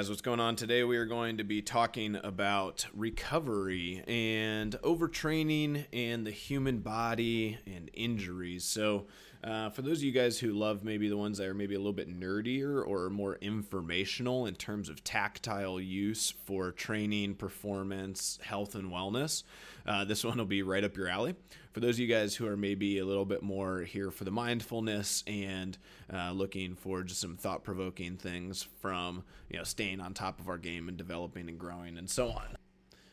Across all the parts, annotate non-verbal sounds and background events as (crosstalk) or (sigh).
guys, what's going on today? We are going to be talking about recovery and overtraining and the human body and injuries. So, uh, for those of you guys who love maybe the ones that are maybe a little bit nerdier or more informational in terms of tactile use for training, performance, health, and wellness, uh, this one will be right up your alley. For those of you guys who are maybe a little bit more here for the mindfulness and uh, looking for just some thought provoking things from you know staying on top of our game and developing and growing and so on.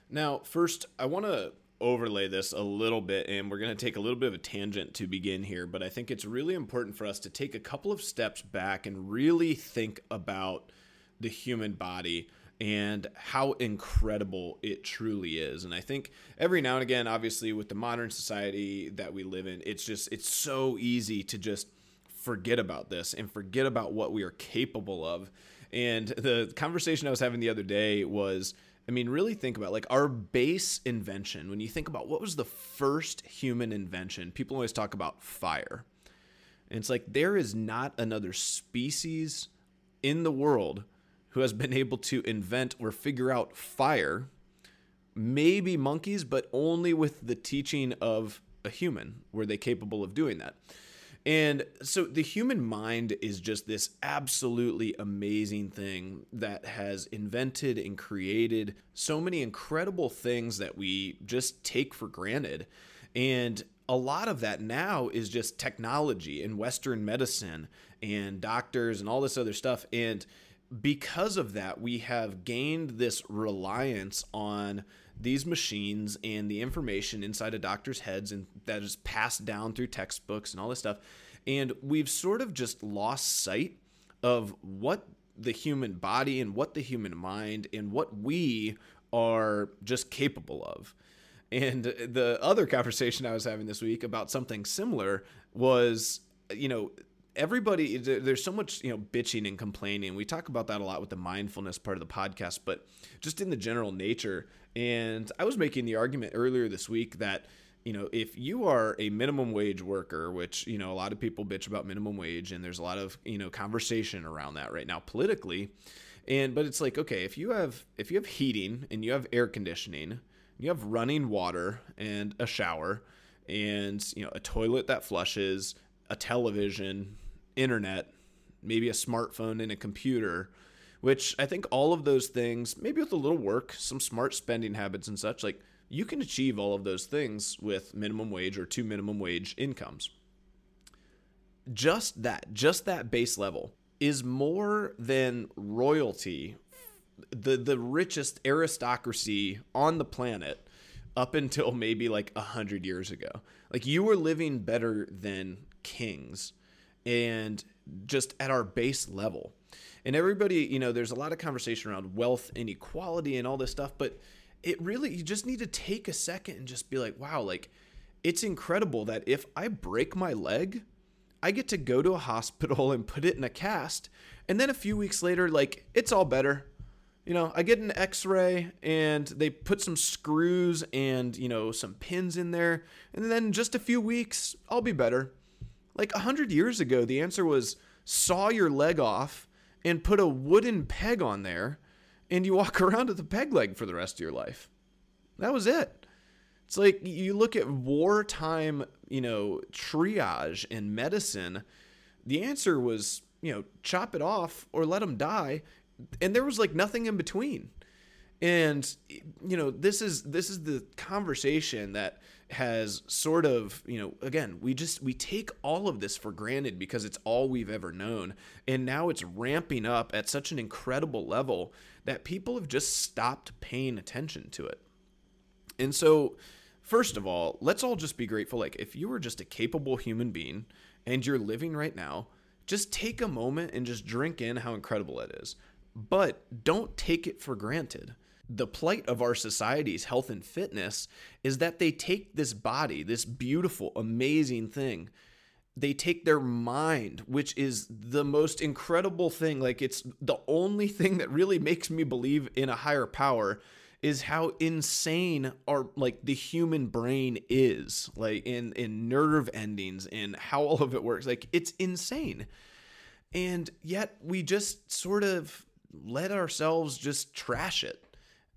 Now, first, I want to overlay this a little bit and we're going to take a little bit of a tangent to begin here but i think it's really important for us to take a couple of steps back and really think about the human body and how incredible it truly is. And i think every now and again obviously with the modern society that we live in it's just it's so easy to just forget about this and forget about what we are capable of. And the conversation i was having the other day was I mean, really think about like our base invention. When you think about what was the first human invention, people always talk about fire. And it's like there is not another species in the world who has been able to invent or figure out fire. Maybe monkeys, but only with the teaching of a human were they capable of doing that. And so the human mind is just this absolutely amazing thing that has invented and created so many incredible things that we just take for granted. And a lot of that now is just technology and Western medicine and doctors and all this other stuff. And because of that, we have gained this reliance on these machines and the information inside of doctors' heads and that is passed down through textbooks and all this stuff. And we've sort of just lost sight of what the human body and what the human mind and what we are just capable of. And the other conversation I was having this week about something similar was, you know, everybody there's so much you know bitching and complaining. We talk about that a lot with the mindfulness part of the podcast but just in the general nature. And i was making the argument earlier this week that you know if you are a minimum wage worker which you know a lot of people bitch about minimum wage and there's a lot of you know conversation around that right now politically. And but it's like okay if you have if you have heating and you have air conditioning you have running water and a shower and you know a toilet that flushes a television internet, maybe a smartphone and a computer, which I think all of those things, maybe with a little work, some smart spending habits and such, like you can achieve all of those things with minimum wage or two minimum wage incomes. Just that, just that base level is more than royalty, the the richest aristocracy on the planet up until maybe like a hundred years ago. Like you were living better than kings and just at our base level. And everybody, you know, there's a lot of conversation around wealth inequality and all this stuff, but it really, you just need to take a second and just be like, wow, like it's incredible that if I break my leg, I get to go to a (laughs) hospital and put it in a cast. And then a few weeks later, like it's all better. You know, I get an x ray and they put some screws and, you know, some pins in there. And then just a few weeks, I'll be better. Like a hundred years ago, the answer was saw your leg off and put a wooden peg on there, and you walk (laughs) around with a peg leg for the rest of your life. That was it. It's like you look at wartime, you know, triage in medicine. The answer was, you know, chop it off or let them die, and there was like nothing in between. And you know, this is this is the conversation that has sort of, you know, again, we just we take all of this for granted because it's all we've ever known. And now it's ramping up at such an incredible level that people have just stopped paying attention to it. And so, first of all, let's all just be grateful like if you were just a capable human being and you're living right now, just take a moment and just drink in how incredible it is. But don't take it for granted the plight of our society's health and fitness is that they take this body, this beautiful, amazing thing, they take their mind, which is the most incredible thing. Like, it's the only (laughs) thing that really makes me believe in a higher power is how insane our like the human brain is like in in nerve endings and how all of it works. Like it's insane. And yet we just sort of let ourselves just trash it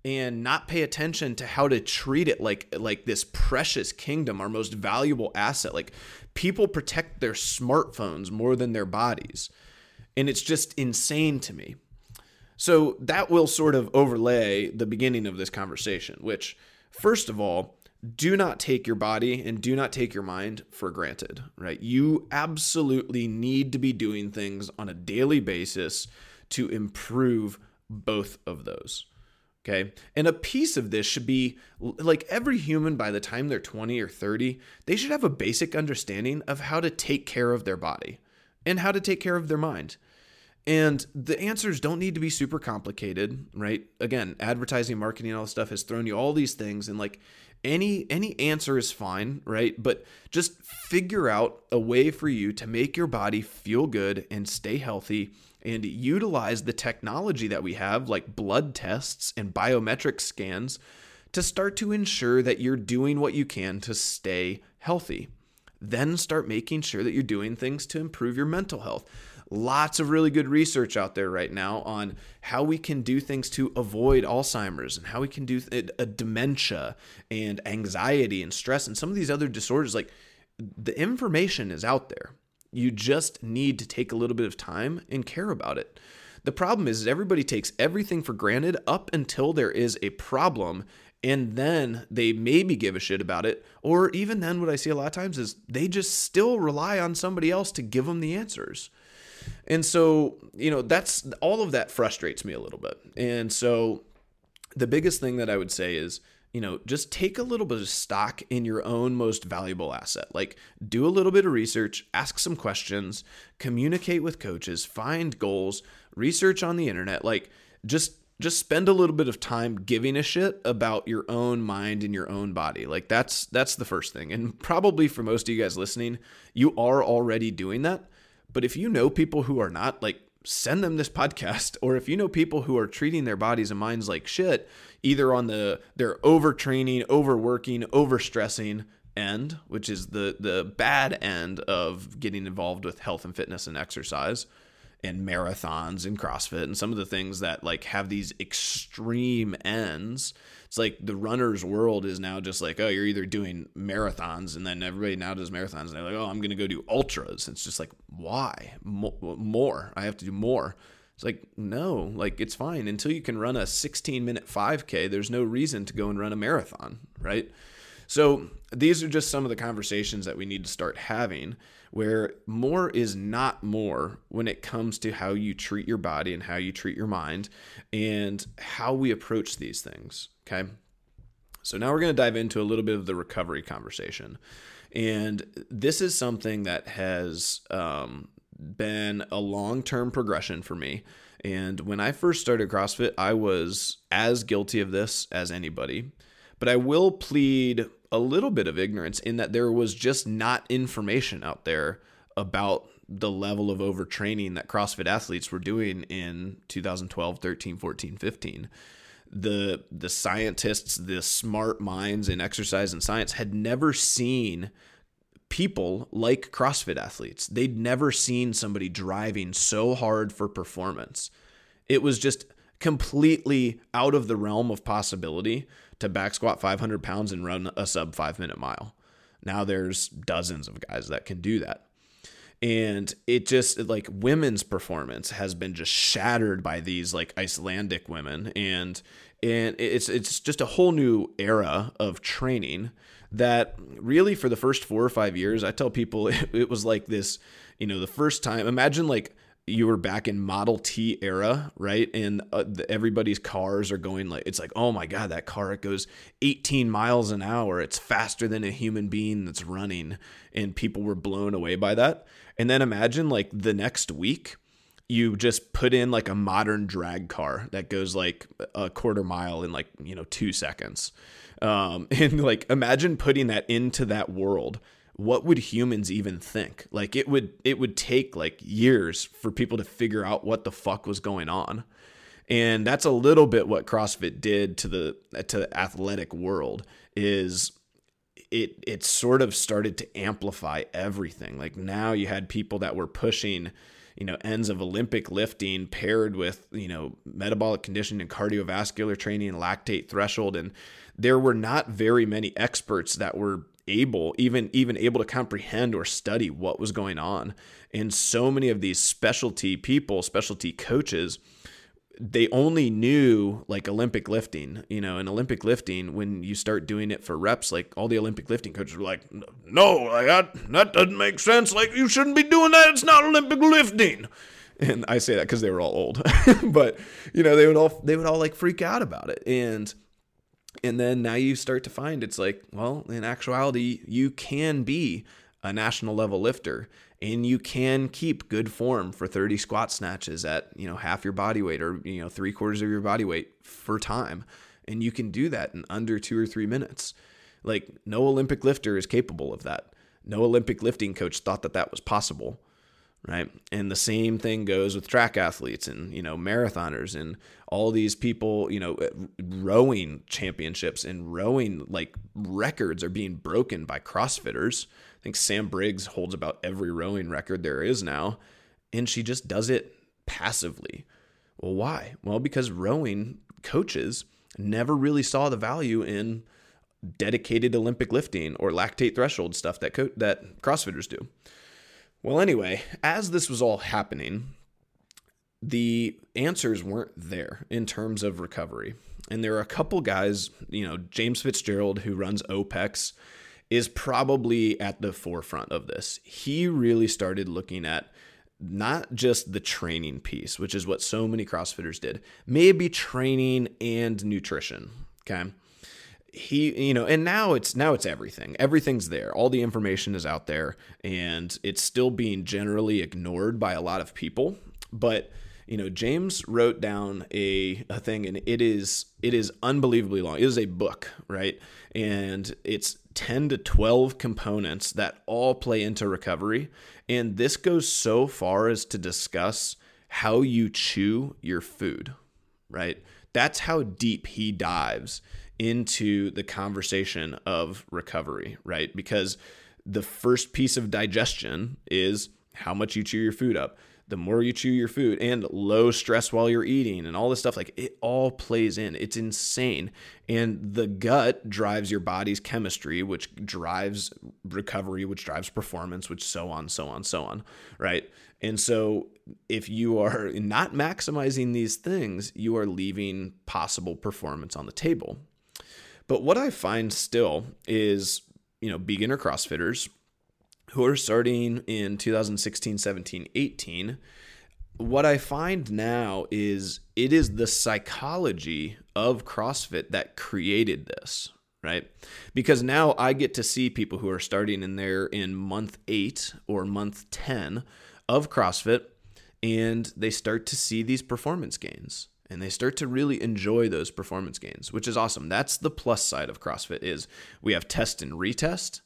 and not pay attention to how to treat it like like this precious kingdom our most valuable asset. Like people protect their smartphones more than their bodies and it's just insane to me. So that will sort of overlay the beginning of this conversation which first of all do not take your body and do not take your mind for granted right? You absolutely need to be doing things on a daily basis to improve both of those Okay. And a piece of this should be like every human by the time they're 20 or 30, they should have a basic understanding of how to take care of their body and how to take care of their mind. And the answers don't need to be super complicated, right? Again, advertising, marketing, all this stuff has thrown you all these things and like any any answer is fine, right? But just figure out a way for you to make your body feel good and stay healthy and utilize the technology that we have, like blood tests and biometric scans, to start to ensure that you're doing what you can to stay healthy. Then start making sure that you're doing things to improve your mental health. Lots of really good research out there right now on how we can do things to avoid Alzheimer's and how we can do a uh, dementia and anxiety and stress and some of these other disorders. Like the information is out there. You just need to take a little bit of time and care about it. The problem is, is everybody takes everything for granted up until there is a problem and then they maybe give a shit about it or even then what i see a lot of times is they just still rely on somebody else to give them the answers and so you know that's all of that frustrates me a little bit and so the biggest thing that i would say is you know, just take a little bit of stock in your own most valuable asset. Like, do a little bit of research, ask some questions, communicate with coaches, find goals, research on the internet. Like, just just spend a little bit of time giving a shit about your own mind and your own body. Like that's that's the first thing. And probably for most of you guys listening, you are already doing that. But if you know people who are not, like send them this podcast or if you know people who are treating their bodies and minds like shit either on the they're overtraining overworking overstressing end which is the the bad end of getting involved with health and fitness and exercise and marathons and CrossFit and some of the things that like have these extreme ends. It's like the runner's world is now just like, oh, you're either doing marathons and then everybody now does marathons and they're like, oh, I'm going to go do ultras. It's just like, why? More. I have to do more. It's like, no, like it's fine. Until you can run a 16 minute 5K, there's no reason to go and run a marathon, right? So these are just some of the conversations that we need to start having where more is not more when it comes to how you treat your body and how you treat your mind and how we approach these things. Okay. So now we're going to dive into a little bit of the recovery conversation. And this is something that has um, been a long term progression for me. And when I first started CrossFit, I was as guilty of this as anybody. But I will plead a little bit of ignorance in that there was just not information out there about the level of overtraining that CrossFit athletes were doing in 2012, 13, 14, 15. The the scientists, the smart minds in exercise and science had never seen people like CrossFit athletes. They'd never seen somebody driving so hard for performance. It was just completely out of the realm of possibility to back squat 500 pounds and run a sub five minute mile. Now there's dozens of guys that can do that. And it just like women's performance has been just shattered by these like Icelandic women. And and it's it's just a whole new era of training that really for the first four or five years, I tell people it, (laughs) it was like this, you know, the first time, imagine like you were back in Model T era, right? And uh, the, everybody's cars are going like it's like, oh my god, that car it goes 18 miles an hour. It's faster than a human being that's running, and people were blown away by that. And then imagine like the next week, you just put in like a modern drag car that goes like a quarter mile in like you know two seconds, um, (laughs) and like imagine putting that into that world what would humans even think? Like it would it would take like years for people to figure out what the fuck was going on. And that's a little bit what CrossFit did to the to the athletic world is it it sort of started to amplify everything. Like now you had people that were pushing you know ends of Olympic lifting paired with you know metabolic conditioning and cardiovascular training and lactate threshold and there were not very many experts that were able even even able to comprehend or study what was going on and so many of these specialty people specialty coaches they only knew like Olympic lifting, you know, and Olympic lifting, when you start doing it for reps, like all the Olympic lifting coaches were like, no, like that, that doesn't make sense. Like you shouldn't be doing that. It's not Olympic lifting. And I say that because they were all old, (laughs) but you know, they would all, they would all like freak out about it. And, and then now you start to find it's like, well, in actuality, you can be a national level lifter and you can keep good form for 30 squat snatches at you know half your body weight or you know three quarters of your body weight for time. And you can do that in under two or three minutes. Like no olympic lifter is capable of that. No olympic lifting coach thought that that was possible right and the same thing goes with track athletes and you know marathoners and all these people you know uh, rowing championships and rowing like records are being broken by crossfitters I think Sam Briggs holds about every rowing record there is now, and she just does it passively. Well, why? Well, because rowing coaches never really saw the value in dedicated Olympic lifting or lactate threshold stuff that co- that CrossFitters do. Well, anyway, as this was all happening, the answers weren't there in terms of recovery. And there are a couple guys, you know, James Fitzgerald, who runs OPEX, is probably at the forefront of this. He really started looking at not just the training piece, which is what so many CrossFitters did, maybe training and nutrition. Okay. He, you know, and now it's now it's everything. Everything's there. All the information is out there and it's still being generally ignored by a lot of people. But you know, James wrote down a, a thing and it is it is unbelievably long. It is a book, right? And it's 10 to 12 components that all play into recovery. And this goes so far as to discuss how you chew your food, right? That's how deep he dives into the conversation of recovery, right? Because the first piece of digestion is how much you chew your food up. The more you chew your food and low stress while you're eating and all this stuff like it all plays in. It's insane. And the gut drives your body's chemistry which drives recovery which drives performance which so on so on so on right? And so if you are not maximizing these things you are leaving possible performance on the table but what i find still is you know beginner crossfitters who are starting in 2016, 17, 18, what I find now is it is the psychology of CrossFit that created this, right? Because now I get to see people who are starting in there in month eight or month 10 of CrossFit, and they start to see these performance gains and they start to really enjoy those performance gains which is awesome that's the plus side of crossfit is we have test and retest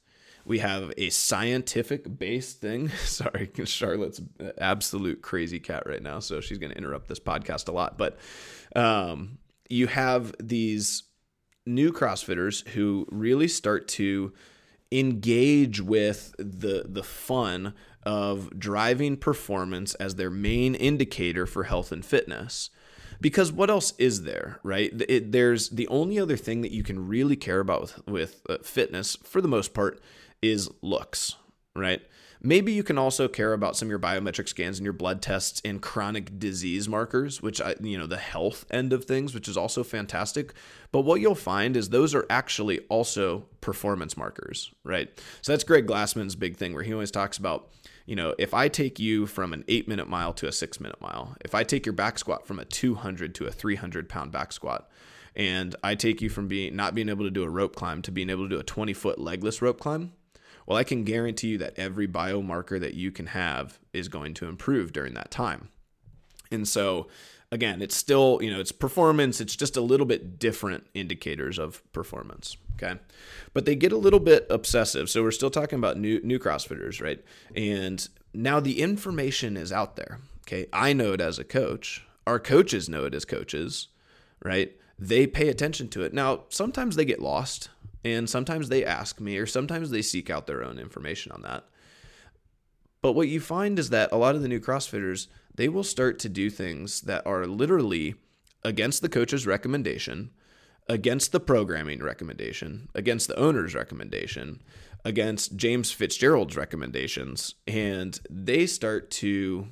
we have a scientific based thing. (laughs) Sorry, Charlotte's absolute crazy cat right now, so she's going to interrupt this podcast a lot. But um, you have these new CrossFitters who really start to engage with the the fun of driving performance as their main indicator for health and fitness because what else is there right it, there's the only other thing that you can really care about with, with uh, fitness for the most part is looks, right? Maybe you can also care about some of your biometric scans and your blood tests and chronic disease markers, which I, you know, the health end of things, which is also fantastic. But what you'll find is those are actually also performance markers, right? So that's Greg Glassman's big thing where he always talks about, you know, if I take you from an eight minute mile to a six minute mile, if I take your back squat from a 200 to a 300 pound back squat, and I take you from being not being able to do a rope climb to being able to do a 20 foot legless rope climb, well, I can guarantee you that every biomarker that you can have is going to improve during that time. And so, again, it's still, you know, it's performance, it's just a little bit different indicators of performance. Okay. But they get a little bit obsessive. So we're still talking about new new CrossFitters, right? And now the information is out there. Okay. I know it as a coach. Our coaches know it as coaches, right? They pay attention to it. Now, sometimes they get lost. And sometimes they ask me, or sometimes they seek out their own information on that. But what you find is that a lot of the new CrossFitters, they will start to do things that are literally against the coach's recommendation, against the programming recommendation, against the owner's recommendation, against James Fitzgerald's recommendations, and they start to,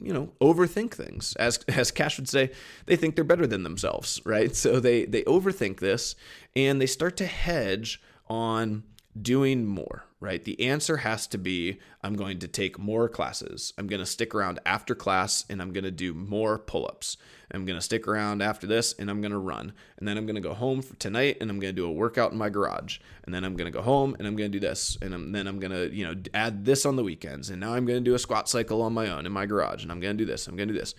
you know, overthink things. As (laughs) as Cash would say, they think they're better than themselves, right? So they they overthink this and they start to hedge on doing more, right? The answer has to be I'm going to take more classes. I'm going to stick around after class and I'm going to do more pull ups. I'm going to stick around after this and I'm going to run. And then I'm going to go home for tonight and I'm going to do a workout in my garage. And then I'm going to go home and I'm going to do this. And then I'm going to, you know, add this on the weekends. And now I'm going to do a squat cycle on my own in my garage. And I'm going to do this. I'm going to do this.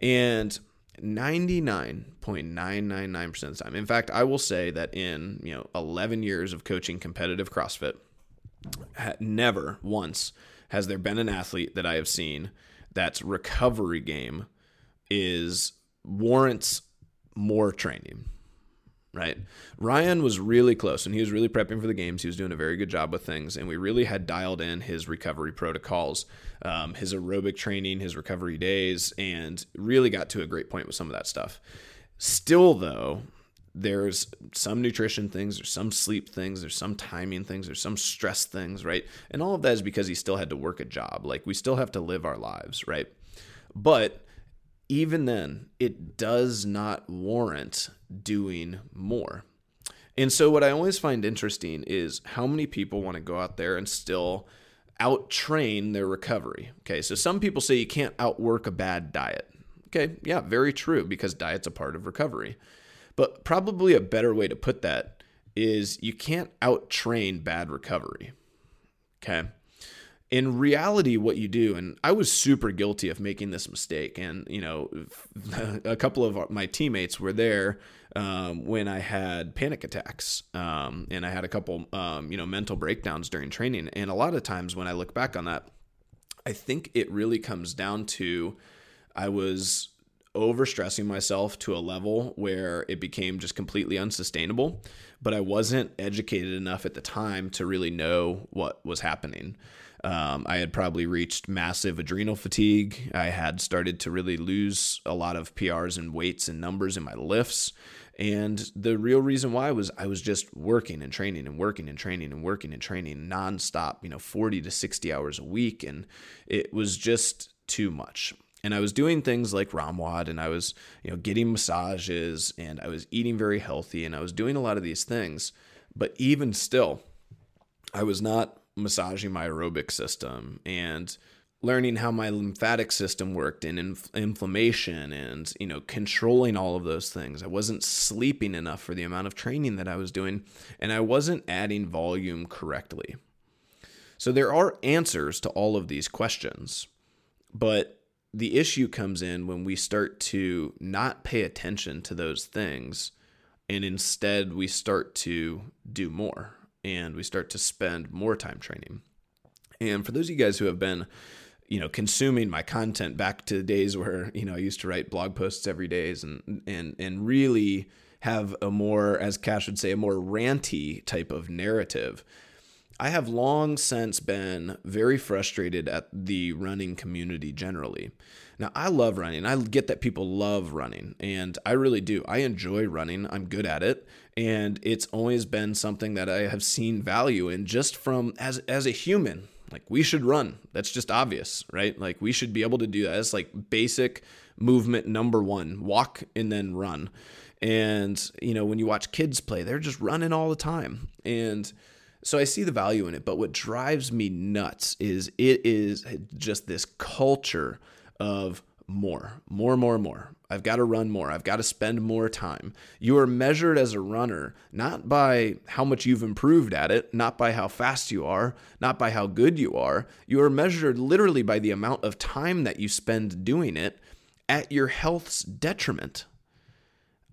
And 99.999% of the time. In fact, I will say that in, you know, 11 years of coaching competitive CrossFit, never once has there been an athlete that I have seen that's recovery game is warrants more training right? Ryan was really close and he was really prepping for the games. He was doing a very good job with things, and we really had dialed in his recovery protocols, um, his aerobic training, his recovery days, and really got to a great point with some of that stuff. Still, though, there's some nutrition things, there's some sleep things, there's some timing things, there's some stress things, right? And all of that is because he still had to work a job. Like we still have to live our lives, right? But even then, it does not warrant doing more. And so, what I always find interesting is how many people want to go out there and still out train their recovery. Okay, so some people say you can't outwork a bad diet. Okay, yeah, very true, because diet's a part of recovery. But probably a better way to put that is you can't out train bad recovery. Okay in reality what you do and i was super guilty of making this mistake and you know (laughs) a couple of my teammates were there um, when i had panic attacks um, and i had a couple um, you know mental breakdowns during training and a lot of times when i look back on that i think it really comes down to i was overstressing myself to a level where it became just completely unsustainable but i wasn't educated enough at the time to really know what was happening um, I had probably reached massive adrenal fatigue. I had started to really lose a lot of PRs and weights and numbers in my lifts. And the real reason why was I was just working and training and working and training and working and training nonstop, you know, 40 to 60 hours a week. And it was just too much. And I was doing things like ROMWOD and I was, you know, getting massages and I was eating very healthy and I was doing a lot of these things. But even still, I was not massaging my aerobic system and learning how my lymphatic system worked and inf- inflammation and you know controlling all of those things i wasn't sleeping enough for the amount of training that i was doing and i wasn't adding volume correctly so there are answers to all of these questions but the issue comes in when we start to not pay attention to those things and instead we start to do more and we start to spend more time training. And for those of you guys who have been, you know, consuming my content back to the days where, you know, I used to write blog posts every day and and and really have a more, as Cash would say, a more ranty type of narrative. I have long since been very frustrated at the running community generally. Now, I love running. I get that people love running, and I really do. I enjoy running. I'm good at it, and it's always been something that I have seen value in just from as as a human. Like we should run. That's just obvious, right? Like we should be able to do that. It's like basic movement number 1. Walk and then run. And you know, when you watch kids play, they're just running all the time. And so I see the value in it, but what drives me nuts is it is just this culture of more, more, more, more. I've got to run more. I've got to spend more time. You are measured as a runner not by how much you've improved at it, not by how fast you are, not by how good you are. You are measured literally by the amount of time that you spend doing it at your health's detriment.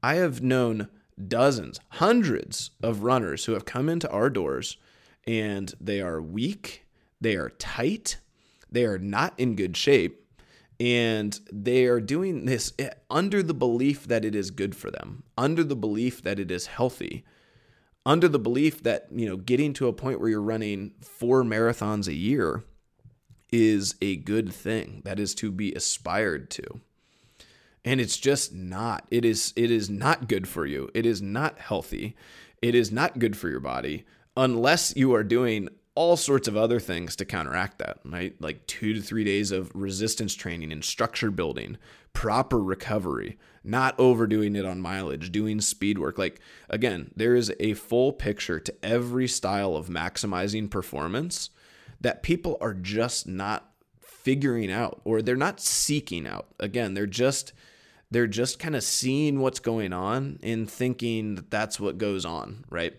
I have known dozens, hundreds of runners who have come into our doors and they are weak, they are tight, they are not in good shape and they are doing this under the belief that it is good for them, under the belief that it is healthy, under the belief that, you know, getting to a point where you're running four marathons a year is a good thing. That is to be aspired to. And it's just not. It is it is not good for you. It is not healthy. It is not good for your body unless you are doing all sorts of other things to counteract that, right? Like two to three days of resistance training and structure building, proper recovery, not overdoing it on mileage, doing speed work. Like, again, there is a full picture to every style of maximizing performance that people are just not figuring out or they're not seeking out. Again, they're just they're just kind of seeing what's going on and thinking that that's what goes on, right?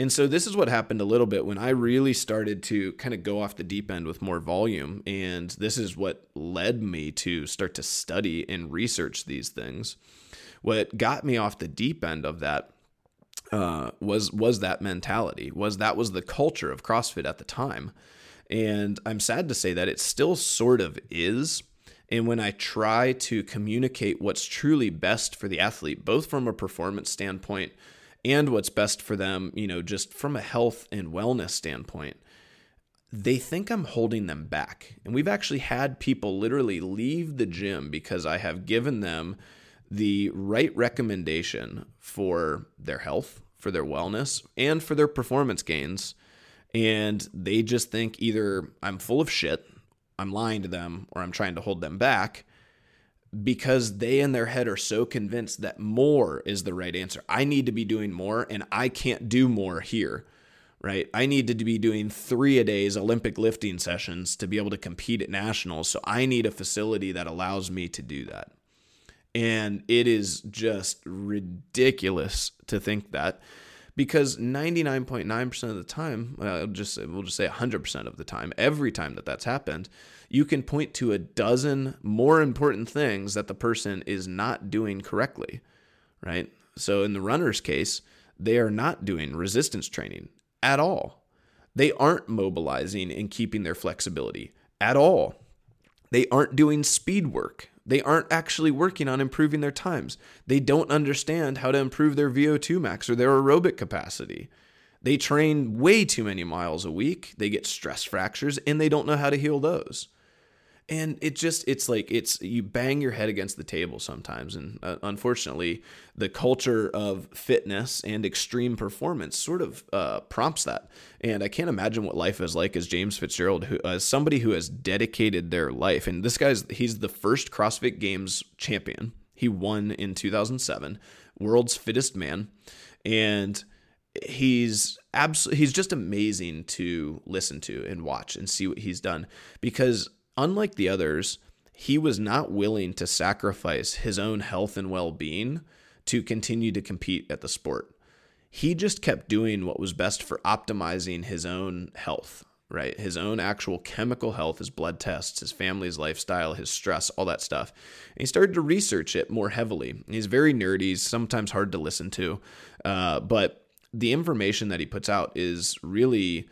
And so this is what happened a little bit when I really started to kind of go off the deep end with more volume. And this is what led me to start to study and research these things. What got me off the deep end of that uh, was was that mentality. Was that was the culture of CrossFit at the time. And I'm sad to say that it still sort of is. And when I try to communicate what's truly best for the athlete, both from a performance standpoint and what's best for them, you know, just from a health and wellness standpoint, they think I'm holding them back. And we've actually had people literally leave the gym because I have given them the right recommendation for their health, for their wellness, and for their performance gains. And they just think either I'm full of shit, I'm lying to them, or I'm trying to hold them back because they in their head are so convinced that more is the right answer. I need to be doing more and I can't do more here, right? I need to be doing three a days Olympic lifting sessions to be able to compete at nationals. So I need a facility that allows me to do that. And it is just ridiculous to think that because 99.9% of the time, uh, just we'll just say 100% of the time, every time that that's happened, you can point to a dozen more important things that the person is not doing correctly, right? So in the runner's case, they are not doing resistance training at all. They aren't mobilizing and keeping their flexibility at all. They aren't doing speed work. They aren't actually working on improving their times. They don't understand how to improve their VO2 max or their aerobic capacity. They train way too many miles a week. They get stress fractures and they don't know how to heal those and it just it's like it's you bang your head against the table sometimes. And uh, unfortunately the culture of fitness and extreme performance sort of uh, prompts that. And i can't imagine what life is like as james fitzgerald who as somebody who has dedicated their life. And this guy's he's the first crossfit games champion. He won in 2007 world's fittest man. And he's absolutely he's just amazing to listen to and watch and see what he's done. Because unlike the others, he was not willing to sacrifice his own health and well being to continue to compete at the sport. He just kept doing what was best for optimizing his own health, right? His own actual chemical health, his blood tests, his family's lifestyle, his stress, all that stuff. And he started to research it more heavily. He's very nerdy, sometimes hard to listen to, uh, but the information that he puts out is really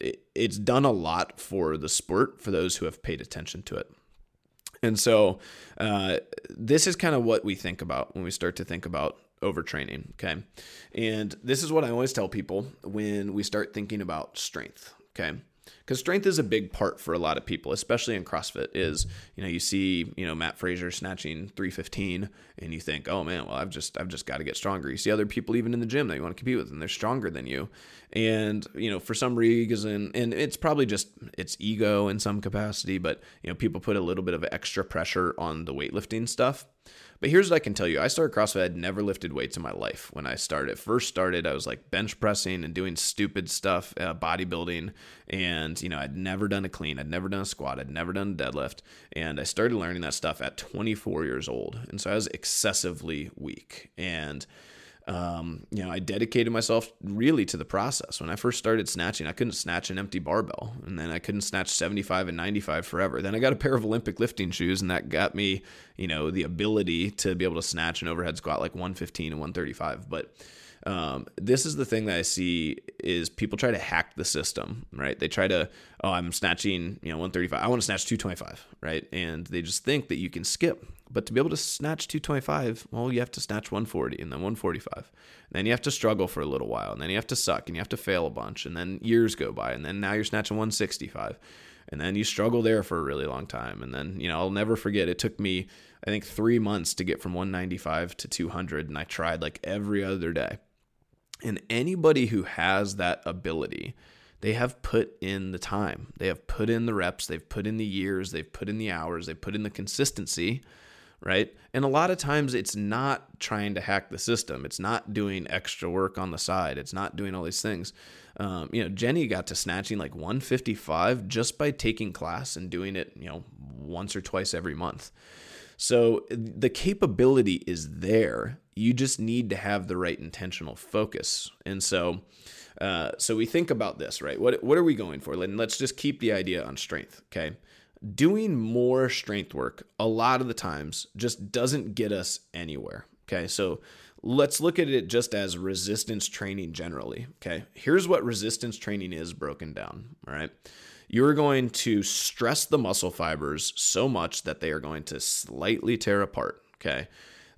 it's done a lot for the sport for those who have paid attention to it. And so, uh, this is kind of what we think about when we start to think about overtraining. Okay. And this is what I always tell people when we start thinking about strength. Okay because strength is a big part for a lot of people, especially in CrossFit. Is you know you see you know Mat Fraser snatching 315, and you think, oh man, well I've just I've just got to get stronger. You see other people even in the gym that you want to compete with, and they're stronger than you, and you know for some reason, and it's probably just it's ego in some capacity, but you know people put a little bit of extra pressure on the weightlifting stuff. But here's what I can tell you. I started CrossFit. I'd never lifted weights in my life. When I started, first started, I was like bench pressing and doing stupid stuff, uh, bodybuilding. And, you know, I'd never done a clean. I'd never done a squat. I'd never done a deadlift. And I started learning that stuff at 24 years old. And so I was excessively weak. And, um, you know, I dedicated myself really to the process. When I first started snatching, I couldn't snatch an empty barbell, and then I couldn't snatch 75 and 95 forever. Then I got a pair of Olympic lifting shoes, and that got me, you know, the ability to be able to snatch an overhead squat like 115 and 135. But um, this is the thing that I see is people try to hack the system, right? They try to, oh, I'm snatching, you know, 135. I want to snatch 225, right? And they just think that you can skip. But to be able to snatch 225, well, you have to snatch 140 and then 145. And then you have to struggle for a little while. And then you have to suck and you have to fail a bunch. And then years go by. And then now you're snatching 165. and then you struggle there for a really long time and then you know i'll never forget it took me i think three months to get from 195 to 200 and i tried like every other day and anybody who has that ability they have put in the time they have put in the reps they've put in the years they've put in the hours they've put in the consistency right? And a lot of times it's not trying to hack the system. It's not doing extra work on the side. It's not doing all these things. Um, you know, Jenny got to snatching like 155 just by taking class and doing it, you know, once or twice every month. So the capability is there. You just need to have the right intentional focus. And so, uh, so we think about this, right? What what are we going for? Let's just keep the idea on strength, okay? doing more strength work a lot of the times just doesn't get us anywhere. Okay, so let's look at it just as resistance training generally. Okay, here's what resistance training is broken down. All right, you're going to stress the muscle fibers so much that they are going to slightly tear apart. Okay,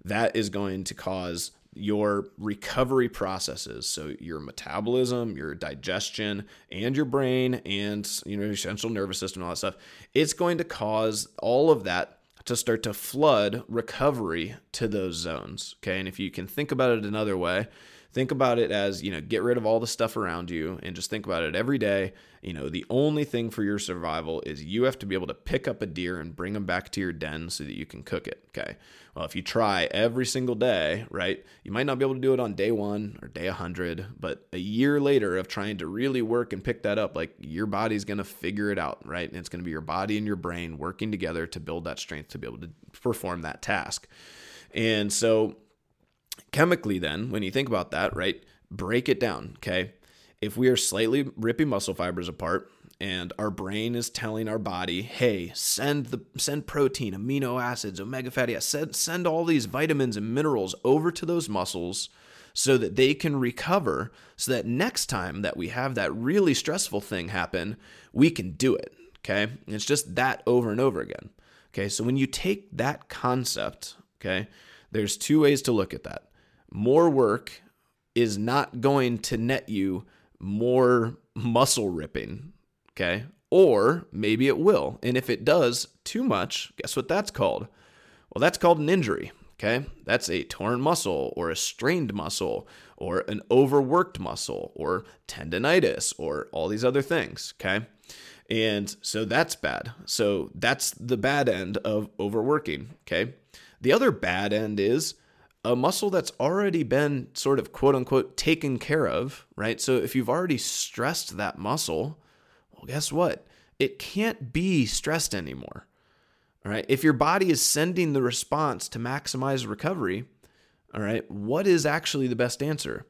that is going to cause your recovery processes so your metabolism your digestion and your brain and you know your central nervous system all that stuff it's going to cause all of that to start to flood recovery to those zones okay and if you can think about it another way think about it as you know get rid of all the stuff around you and just think about it every day. You know the only thing for your survival is you have to be able to pick up a deer and bring them back to your den so that you can cook it okay? Well if you try every single day right you might not be able to do it on day one or day 100 but a year later of trying to really work and pick that up like your body's going to figure it out right? And it's going to be your body and your brain working together to build that strength to be able to perform that task. And so chemically, then, when you think about that, right, break it down, okay? If we are slightly ripping muscle fibers apart, and our brain is telling our body, "Hey, send the send protein, amino acids, omega fatty acids, send, send all these vitamins and minerals over to those muscles so that they can recover so that next time that we have that really stressful thing happen, we can do it." Okay? It's just that over and over again. Okay? So when you take that concept, okay? There's two ways to look at that more work is not going to net you more muscle ripping. Okay. Or maybe it will. And if it does too much, guess what that's called? Well, that's called an injury. Okay. That's a torn muscle or a strained muscle or an overworked muscle or tendonitis or all these other things. Okay. And so that's bad. So that's the bad end of overworking. Okay. The other bad end is a muscle that's already been sort of quote unquote taken care of, right? So if you've already stressed that muscle, well, guess what? It can't be stressed anymore. All right. If your body is sending the response to maximize recovery, all right, what is actually the best answer?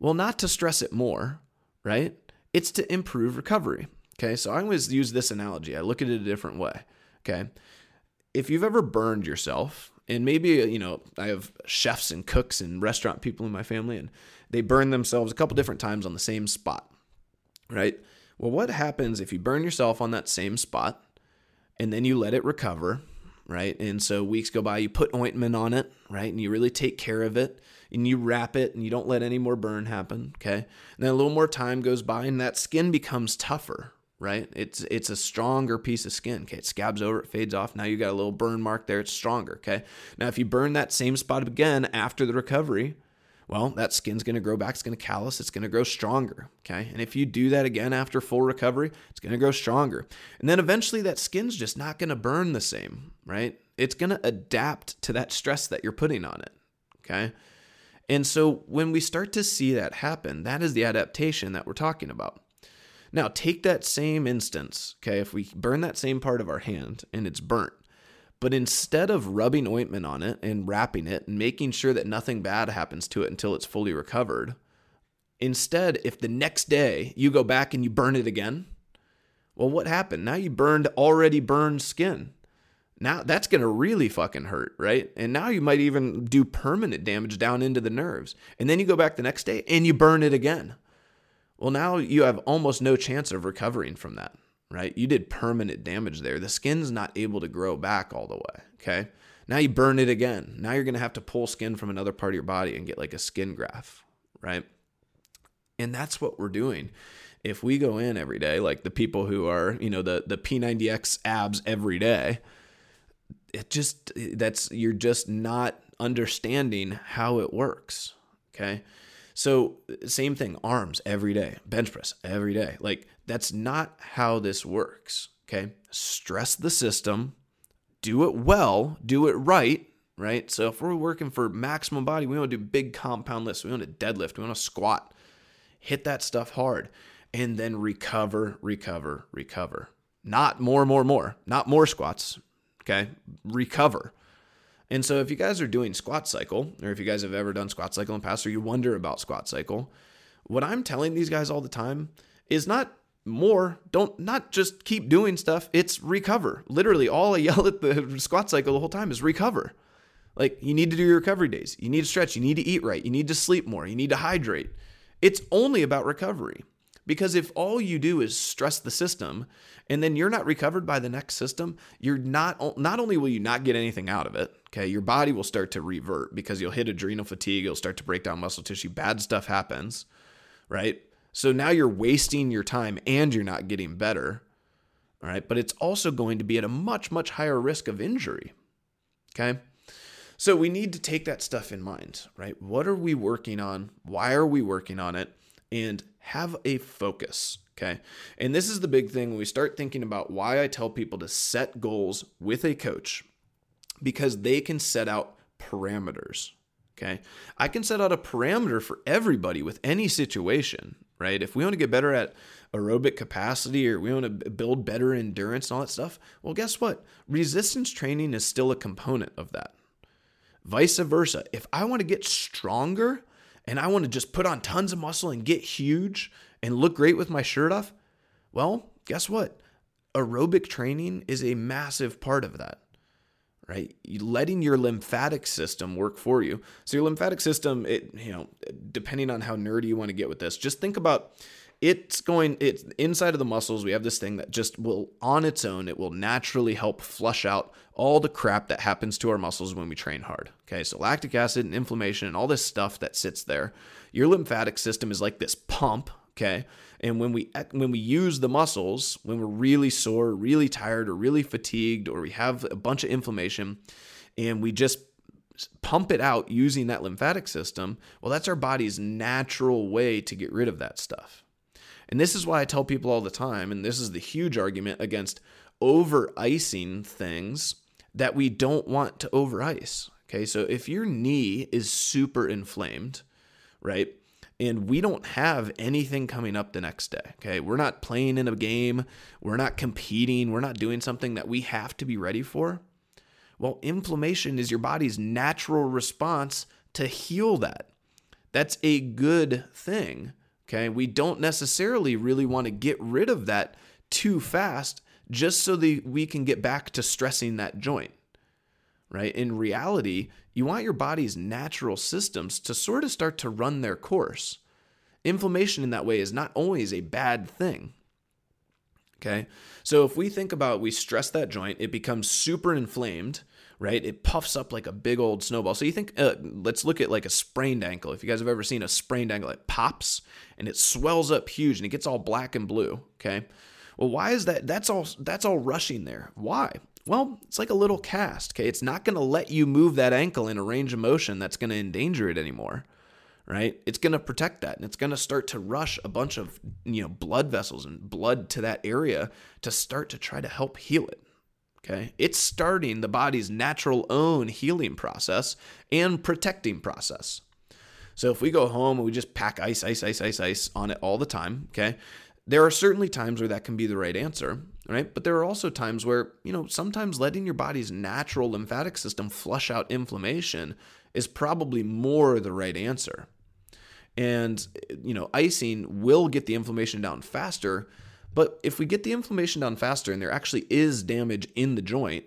Well, not to stress it more, right? It's to improve recovery. Okay. So I always use this analogy. I look at it a different way. Okay. If you've ever burned yourself, and maybe you know i have chefs and cooks and restaurant people in my family and they burn themselves a couple different times on the same spot right? Well what happens if you burn yourself on that same spot and then you let it recover right? And so weeks go by you put ointment on it right? And you really take care of it and you wrap it and you don't let any more burn happen okay? And then a little more time goes by and that skin becomes tougher right? It's it's a stronger piece of skin. Okay, it scabs over, it fades off. Now you got a little burn mark there. It's stronger. Okay. Now if you burn that same spot again after the recovery, well, that skin's going to grow back. It's going to callus. It's going to grow stronger. Okay. And if you do that again after full recovery, it's going to grow stronger. And then eventually that skin's just not going to burn the same, right? It's going to adapt to that stress that you're putting on it. Okay. And so when we start to see that happen, that is the adaptation that we're talking about. Now, take that same instance, okay, if we burn that same part of our hand and it's burnt, but instead of rubbing ointment on it and wrapping it and making sure that nothing bad happens to it until it's fully recovered, instead, if the next day you go back and you burn it again, well, what happened? Now you burned already burned skin. Now that's going to really fucking hurt, right? And now you might even do permanent damage down into the nerves. And then you go back the next day and you burn it again. Well, now you have almost no chance of recovering from that, right? You did permanent damage there. The skin's not able to grow back all the way, okay? Now you burn it again. Now you're going to have to pull skin from another part of your body and get like a skin graft, right? And that's what we're doing if we go in every day, like the people who are, you know, the the P90X abs every day, it just that's you're just not understanding how it works. Okay. So same thing, arms every day, bench press every day. Like that's not how this works. Okay. Stress the system, do it well, do it right. Right. So if we're working for maximum body, we want to do big compound lifts. We want to deadlift. We want to squat. Hit that stuff hard and then recover, recover, recover. Not more, more, more. Not more squats. Okay. Recover. And so if you guys are doing squat cycle, or if you guys have ever done squat cycle in the past, or you wonder about squat cycle, what I'm telling these guys all the time is not more. Don't not just keep doing stuff. It's recover. Literally, all I (laughs) yell at the squat cycle the whole time is recover. Like you need to do your recovery days. You need to stretch. You need to eat right. You need to sleep more. You need to hydrate. It's only about recovery. Because if all you do is stress the system and then you're not recovered by the next system, you're not not only will you not get anything out of it, okay? Your body will start to revert because you'll hit adrenal fatigue, you'll start to break down muscle tissue, bad stuff happens, right? So now you're wasting your time and you're not getting better. All right? But it's also going to be at a much much higher risk of injury. Okay? So we need to take that stuff in mind, right? What are we working on? Why are we working on it? And have a focus. Okay. And this is the big thing when we start thinking about why I tell people to set goals with a coach because they can set out parameters. Okay. I can set out a parameter for everybody with any situation, right? If we want to get better at aerobic capacity or we want to build better endurance and all that stuff, well, guess what? Resistance training is still a component of that. Vice versa. If I want to get stronger, and I want to just put on tons of muscle and get huge and look great with my shirt off, well, guess what? Aerobic training is a massive part of that, right? Letting your lymphatic system work for you. So your lymphatic system, it you know, depending on how nerdy you want to get with this, just think about it's going it's inside of the muscles we have this thing that just will on its own it will naturally help flush out all the crap that happens to our muscles when we train hard okay so lactic acid and inflammation and all this stuff that sits there your lymphatic system is like this pump okay and when we when we use the muscles when we're really sore really tired or really fatigued or we have a bunch of inflammation and we just pump it out using that lymphatic system well that's our body's natural way to get rid of that stuff and this is why I tell people all the time, and this is the huge argument against over icing things that we don't want to over ice. Okay, so if your knee is super inflamed, right? And we don't have anything coming up the next day. Okay. We're not playing in a game. We're not competing. We're not doing something that we have to be ready for. Well, inflammation is your body's natural response to heal that. That's a good thing. Okay. We don't necessarily really want to get rid of that too fast just so that we can get back to stressing that joint. Right. In reality, you want your body's natural systems to sort of start to run their course. Inflammation in that way is not always a bad thing. Okay. So if we think about we stress that joint, it becomes super inflamed right? It puffs up like a big old snowball. So you think, uh, let's look at like a sprained ankle. If you guys have ever seen a sprained ankle, it pops and it swells up huge and it gets all black and blue. Okay. Well, why is that? That's all. That's all rushing there. Why? Well, it's like a little cast. Okay, it's not going to let you move that ankle in a range of motion that's going to endanger it anymore right it's going to protect that and it's going to start to rush a bunch of you know blood vessels and blood to that area to start to try to help heal it Okay. It's starting the body's natural own healing process and protecting process. So if we go home and we just pack ice, ice, ice, ice, ice on it all the time, okay, there are certainly times where that can be the right answer, right? But there are also times where, you know, sometimes letting your body's natural lymphatic system flush out inflammation is probably more the right answer. And, you know, icing will get the inflammation down faster, but if we get the inflammation down faster and there actually is damage in the joint,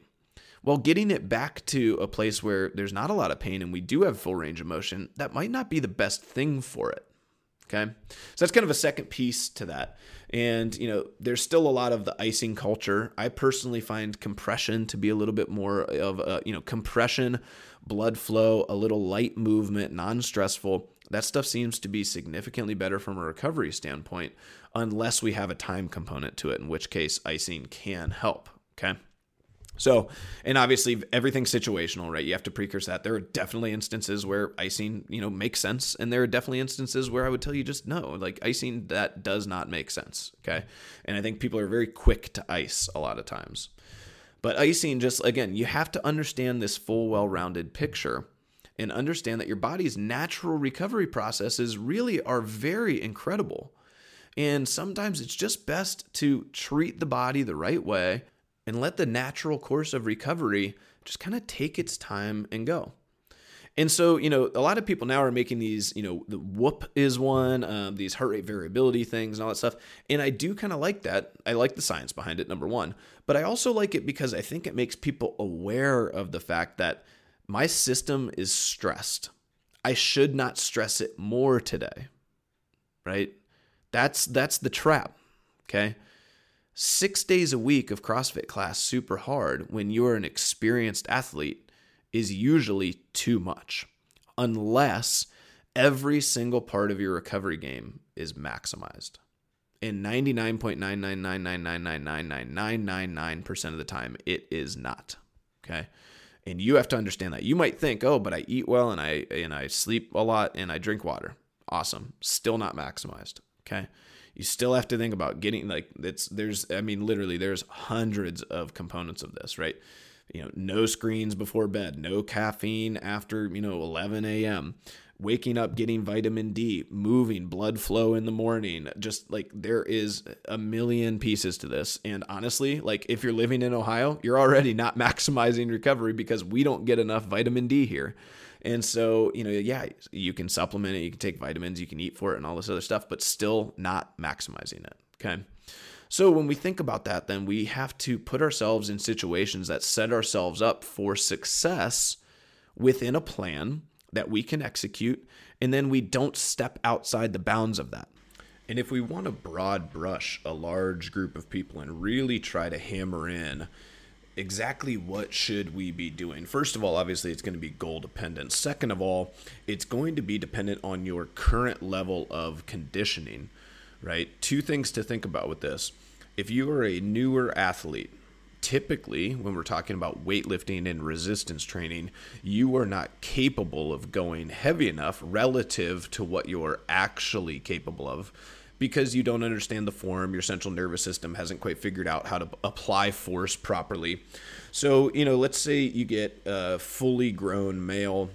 well, getting it back to a place where there's not a lot of pain and we do have full range of motion, that might not be the best thing for it. Okay. So that's kind of a second piece to that. And, you know, there's still a lot of the icing culture. I personally find compression to be a little bit more of a, you know, compression, blood flow, a little light movement, non stressful. That stuff seems to be significantly better from a recovery standpoint, unless we have a time component to it, in which case icing can help. Okay. So, and obviously everything's situational, right? You have to precurse that. There are definitely instances where icing, you know, makes sense. And there are definitely instances where I would tell you just no, like icing that does not make sense. Okay. And I think people are very quick to ice a lot of times. But icing just, again, you have to understand this full, well rounded picture and understand that your body's natural recovery processes really are very incredible. And sometimes it's just best to treat the body the right way and let the natural course of recovery just kind of take its time and go. And so, you know, a lot of people now are making these, you know, the whoop is one, um, these heart rate variability things and all that stuff. And I do kind of like that. I like the science behind it, number one. But I also like it because I think it makes people aware of the fact that my system is stressed. I should not stress it more today. Right? That's that's the trap. Okay? Six days a week of CrossFit class super hard when you're an experienced athlete is usually too much, unless every single part of your recovery game is maximized. In 99.999999999% of the time, it is not. Okay. And you have to understand that. You might think, oh, but I eat well and I and I sleep a lot and I drink water. Awesome. Still not maximized. Okay you still have to think about getting like it's there's I mean literally there's hundreds of components of this, right? You know, no screens before bed, no caffeine after, you know, 11 a.m. Waking up, getting vitamin D, moving, blood flow in the morning. Just like there is a million pieces to this. And honestly, like if you're living in Ohio, you're already not (laughs) maximizing recovery because we don't get enough vitamin D here. And so, you know, yeah, you can supplement it, you can take vitamins, you can eat for it and all this other stuff, but still not maximizing it. Okay. So when we think about that, then we have to put ourselves in situations that set ourselves up for success within a plan that we can execute, and then we don't step outside the bounds of that. And if we want to broad brush a large group of people and really try to hammer in exactly what should we be doing? First of all obviously it's going to be goal dependent. Second of all it's going to be dependent on your current level of conditioning right? Two things to think about with this. If you are a newer athlete typically when we're talking about weightlifting and resistance training you are not capable of going heavy enough relative to what you're actually capable of because you don't understand the form. Your central nervous system hasn't quite figured out how to apply force properly. So, you know, let's say you get a fully grown male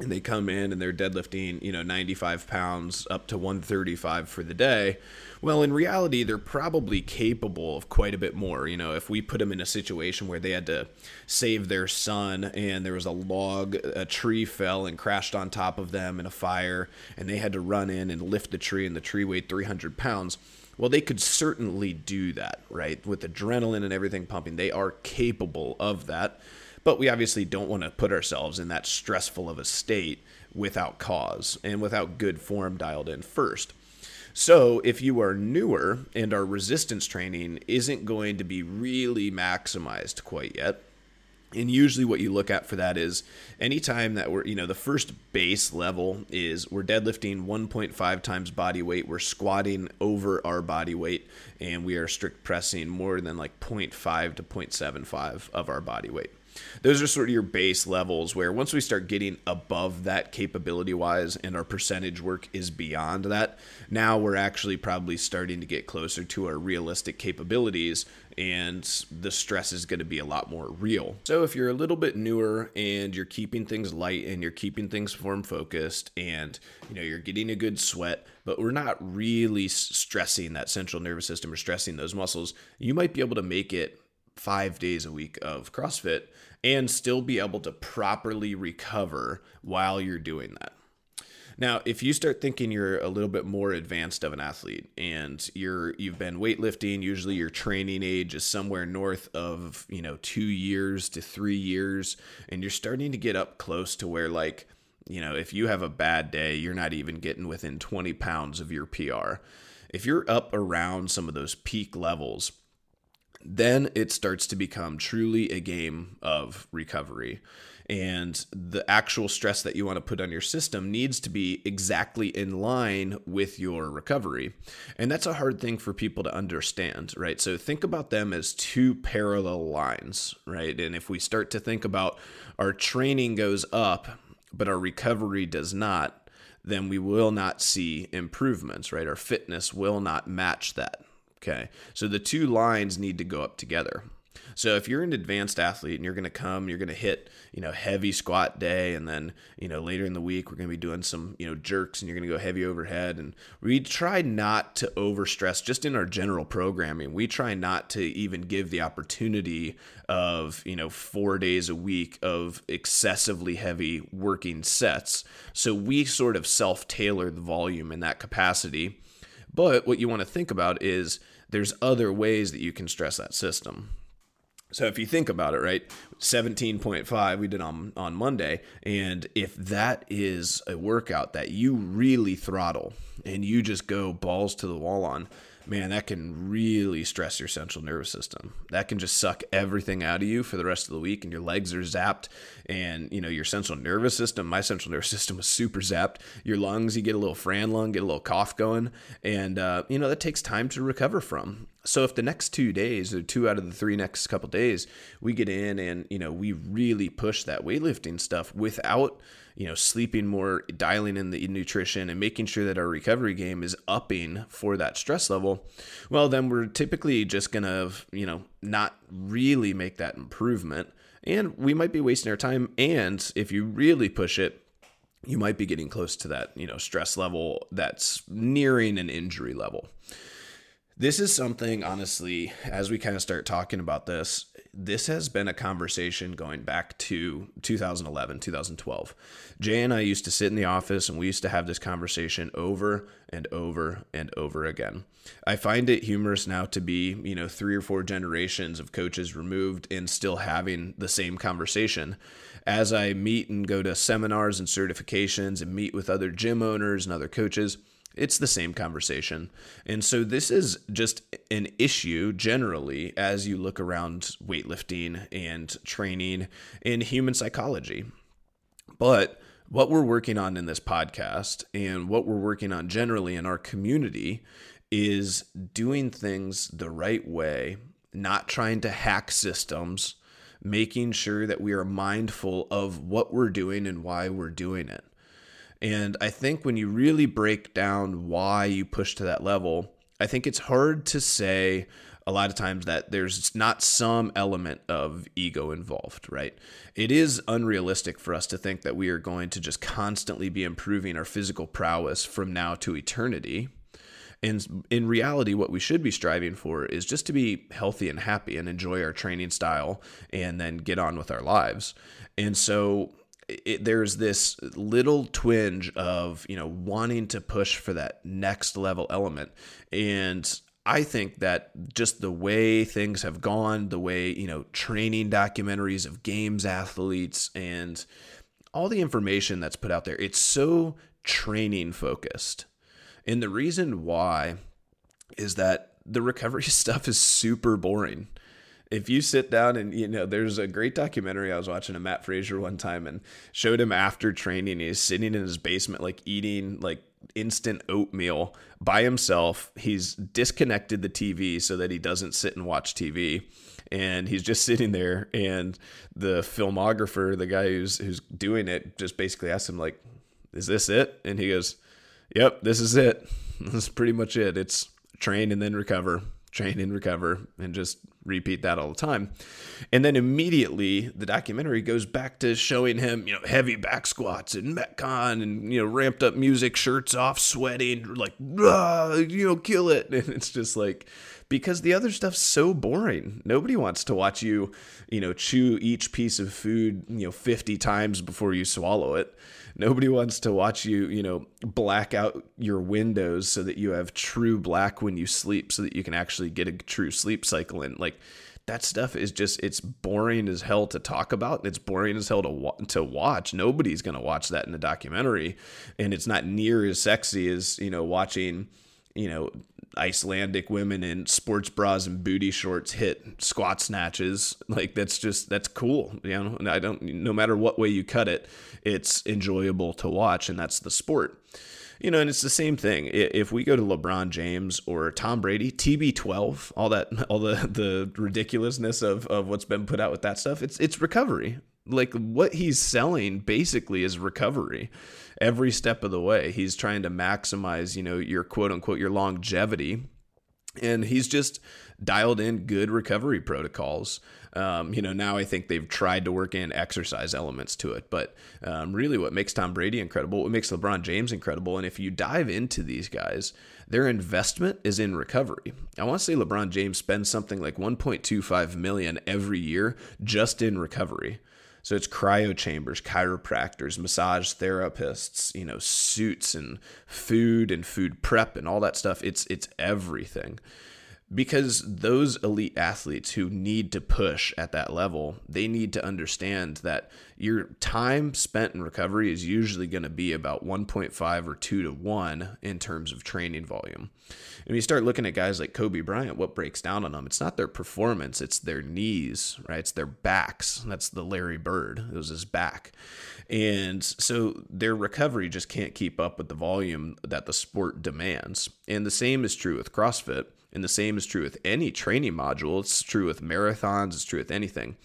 and they come in and they're deadlifting, you know, 95 pounds up to 135 for the day. Well, in reality, they're probably capable of quite a bit more. You know, if we put them in a situation where they had to save their son and there was a log, a tree fell and crashed on top of them in a fire, and they had to run in and lift the tree, and the tree weighed 300 pounds. Well, they could certainly do that, right? With adrenaline and everything pumping, they are capable of that. But we obviously don't want to put ourselves in that stressful of a state without cause and without good form dialed in first. So, if you are newer and our resistance training isn't going to be really maximized quite yet, and usually what you look at for that is anytime that we're, you know, the first base level is we're deadlifting 1.5 times body weight, we're squatting over our body weight, and we are strict pressing more than like 0.5 to 0.75 of our body weight those are sort of your base levels where once we start getting above that capability wise and our percentage work is beyond that, now we're actually probably starting to get closer to our realistic capabilities and the stress is going to be a lot more real. So if you're a little bit newer and you're keeping things light and you're keeping things form focused and you know you're getting a good sweat, but we're not really stressing that central nervous system or stressing those muscles, you might be able to make it 5 days a week of CrossFit and still be able to properly recover while you're doing that. Now, if you start thinking you're a little bit more advanced of an athlete and you're you've been weightlifting, usually your training age is somewhere north of, you know, 2 years to 3 years and you're starting to get up close to where like, you know, if you have a bad day, you're not even getting within 20 pounds of your PR if you're up around some of those peak levels, then it starts to become truly a game of recovery and the actual stress that you want to put on your system needs to be exactly in line with your recovery. And that's a hard thing for people to understand, right? So think about them as two parallel lines, right? And if we start to think about our training goes up, but our recovery does not, then we will not see improvements, right? Our fitness will not match that. Okay. So the two lines need to go up together. So if you're an advanced athlete and you're going to come, you're going to hit, you know, heavy squat day and then, you know, later in the week we're going to be doing some, you know, jerks and you're going to go heavy overhead and we try not to overstress just in our general programming. We try not to even give the opportunity of, you know, 4 days a week of excessively heavy working sets. So we sort of self-tailor the volume in that capacity. But what you want to think about is there's other ways that you can stress that system. So if you think about it, right, 17.5 we did on on Monday, and if that is a workout that you really throttle and you just go balls to the wall on, man, that can really stress your central nervous system. That can just suck everything out of you for the rest of the week, and your legs are zapped, and you know your central nervous system. My central nervous (laughs) system was super zapped. Your lungs, you get a little Fran lung, get a little cough going, and uh, you know that takes time to recover from. So if the next two days, or two out of the three next couple days, we get in and you know we really push that weightlifting stuff without you know, sleeping more, dialing in the nutrition, and making sure that our recovery game is upping for that stress level, well, then we're typically just going to, you know, not really make that improvement. And we might be wasting our time. And if you really push it, you might be getting close to that, you know, stress level that's nearing an injury level. This is something, honestly, as we kind of start talking about this, this has been a conversation going back to 2011, 2012. Jay and I used to sit in the office and we used to have this conversation over and over and over again. I find it humorous now to be, you know, three or four generations of coaches removed and still having the same conversation. As I meet and go to seminars and certifications and meet with other gym owners and other coaches, it's the same conversation. And so this is just an issue generally as you look around weightlifting and training in human psychology. But what we're working on in this podcast and what we're working on generally in our community is doing things the right way, not trying to hack systems, making sure that we are mindful of what we're doing and why we're doing it. And I think when you really break down why you push to that level, I think it's hard to say a lot of times that there's not some element of ego involved, right? It is unrealistic for us to think that we are going to just constantly be improving our physical prowess from now to eternity. And in reality, what we should be striving for is just to be healthy and happy and enjoy our training style and then get on with our lives. And so it, there's this little twinge of you know wanting to push for that next level element and I think that just the way things have gone, the way, you know, training documentaries of games athletes and all the information that's put out there, it's so training focused. And the reason why is that the recovery (laughs) stuff is super boring if you sit down and you know there's a great documentary i was watching of Mat Fraser one time and showed him after training he's sitting in his basement like eating like instant oatmeal by himself. He's disconnected the tv so that he doesn't sit and watch tv and he's just sitting there and the filmographer the guy who's who's doing it just basically asks him like is this it? And he goes yep this is it. (laughs) This is pretty much it. It's train and then recover train and recover and just repeat that all the time. And then immediately the documentary goes back to showing him, you know, heavy back squats and Metcon and, you know, ramped up music, shirts off, sweating, like, you know, kill it. (laughs) And it's just like, because the other stuff's so boring. Nobody wants to watch you, you know, chew each piece of food, you know, 50 times before you swallow it. Nobody wants to watch you, you know, black out your windows so that you have true black when you sleep so that you can actually get a true sleep cycle in. Like that stuff is just it's boring as hell to talk about. It's boring as hell to to watch. Nobody's going to watch that in a documentary and it's not near as sexy as, you know, watching, you know, Icelandic women in sports bras and booty shorts hit squat snatches. Like that's just that's cool. You know, I don't no matter what way you cut it, it's enjoyable to watch, and that's the sport. You know, and it's the same thing. If we go to LeBron James or Tom Brady, TB12, all that, (laughs) all the the ridiculousness of of what's been put out with that stuff, it's it's recovery. Like what he's selling basically is recovery every step of the way. He's trying to maximize, you know, your quote unquote your longevity. And he's just dialed in good recovery protocols. Um, you know, now I think they've tried to work in exercise elements to it. But um, really, what makes Tom Brady incredible, what makes LeBron James incredible, and if you dive into these guys, their investment is in recovery. I want to say LeBron James spends something like 1.25 million every year just in recovery. So it's cryo chambers, chiropractors, massage therapists, you know, suits and food and food prep and all that stuff. It's it's everything because those elite athletes who need to push at that level, they need to understand that your time spent in recovery is usually going to be about 1.5 or 2 to 1 in terms of training volume. And you start looking at guys like Kobe Bryant, what breaks down on them? It's not their performance, it's their knees, right? It's their backs. That's the Larry Bird. It was his back. And so their recovery just can't keep up with the volume that the sport demands. And the same is true with CrossFit and the same is true with any training module. It's true with marathons, it's true with anything.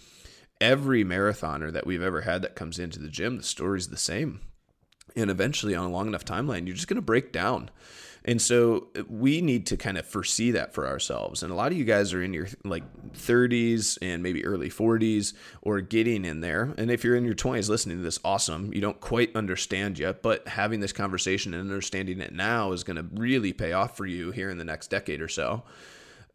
Every marathoner that we've ever had that comes into the gym, the story's the same. And eventually, on a long enough timeline, you're just going to break down. And so uh, we need to kind of foresee that for ourselves. And a lot of you guys are in your like 30s and maybe early 40s or getting in there. And if you're in your 20s listening to this, awesome. You don't quite understand yet, but having this conversation and understanding it now is going to really pay off for you here in the next decade or so.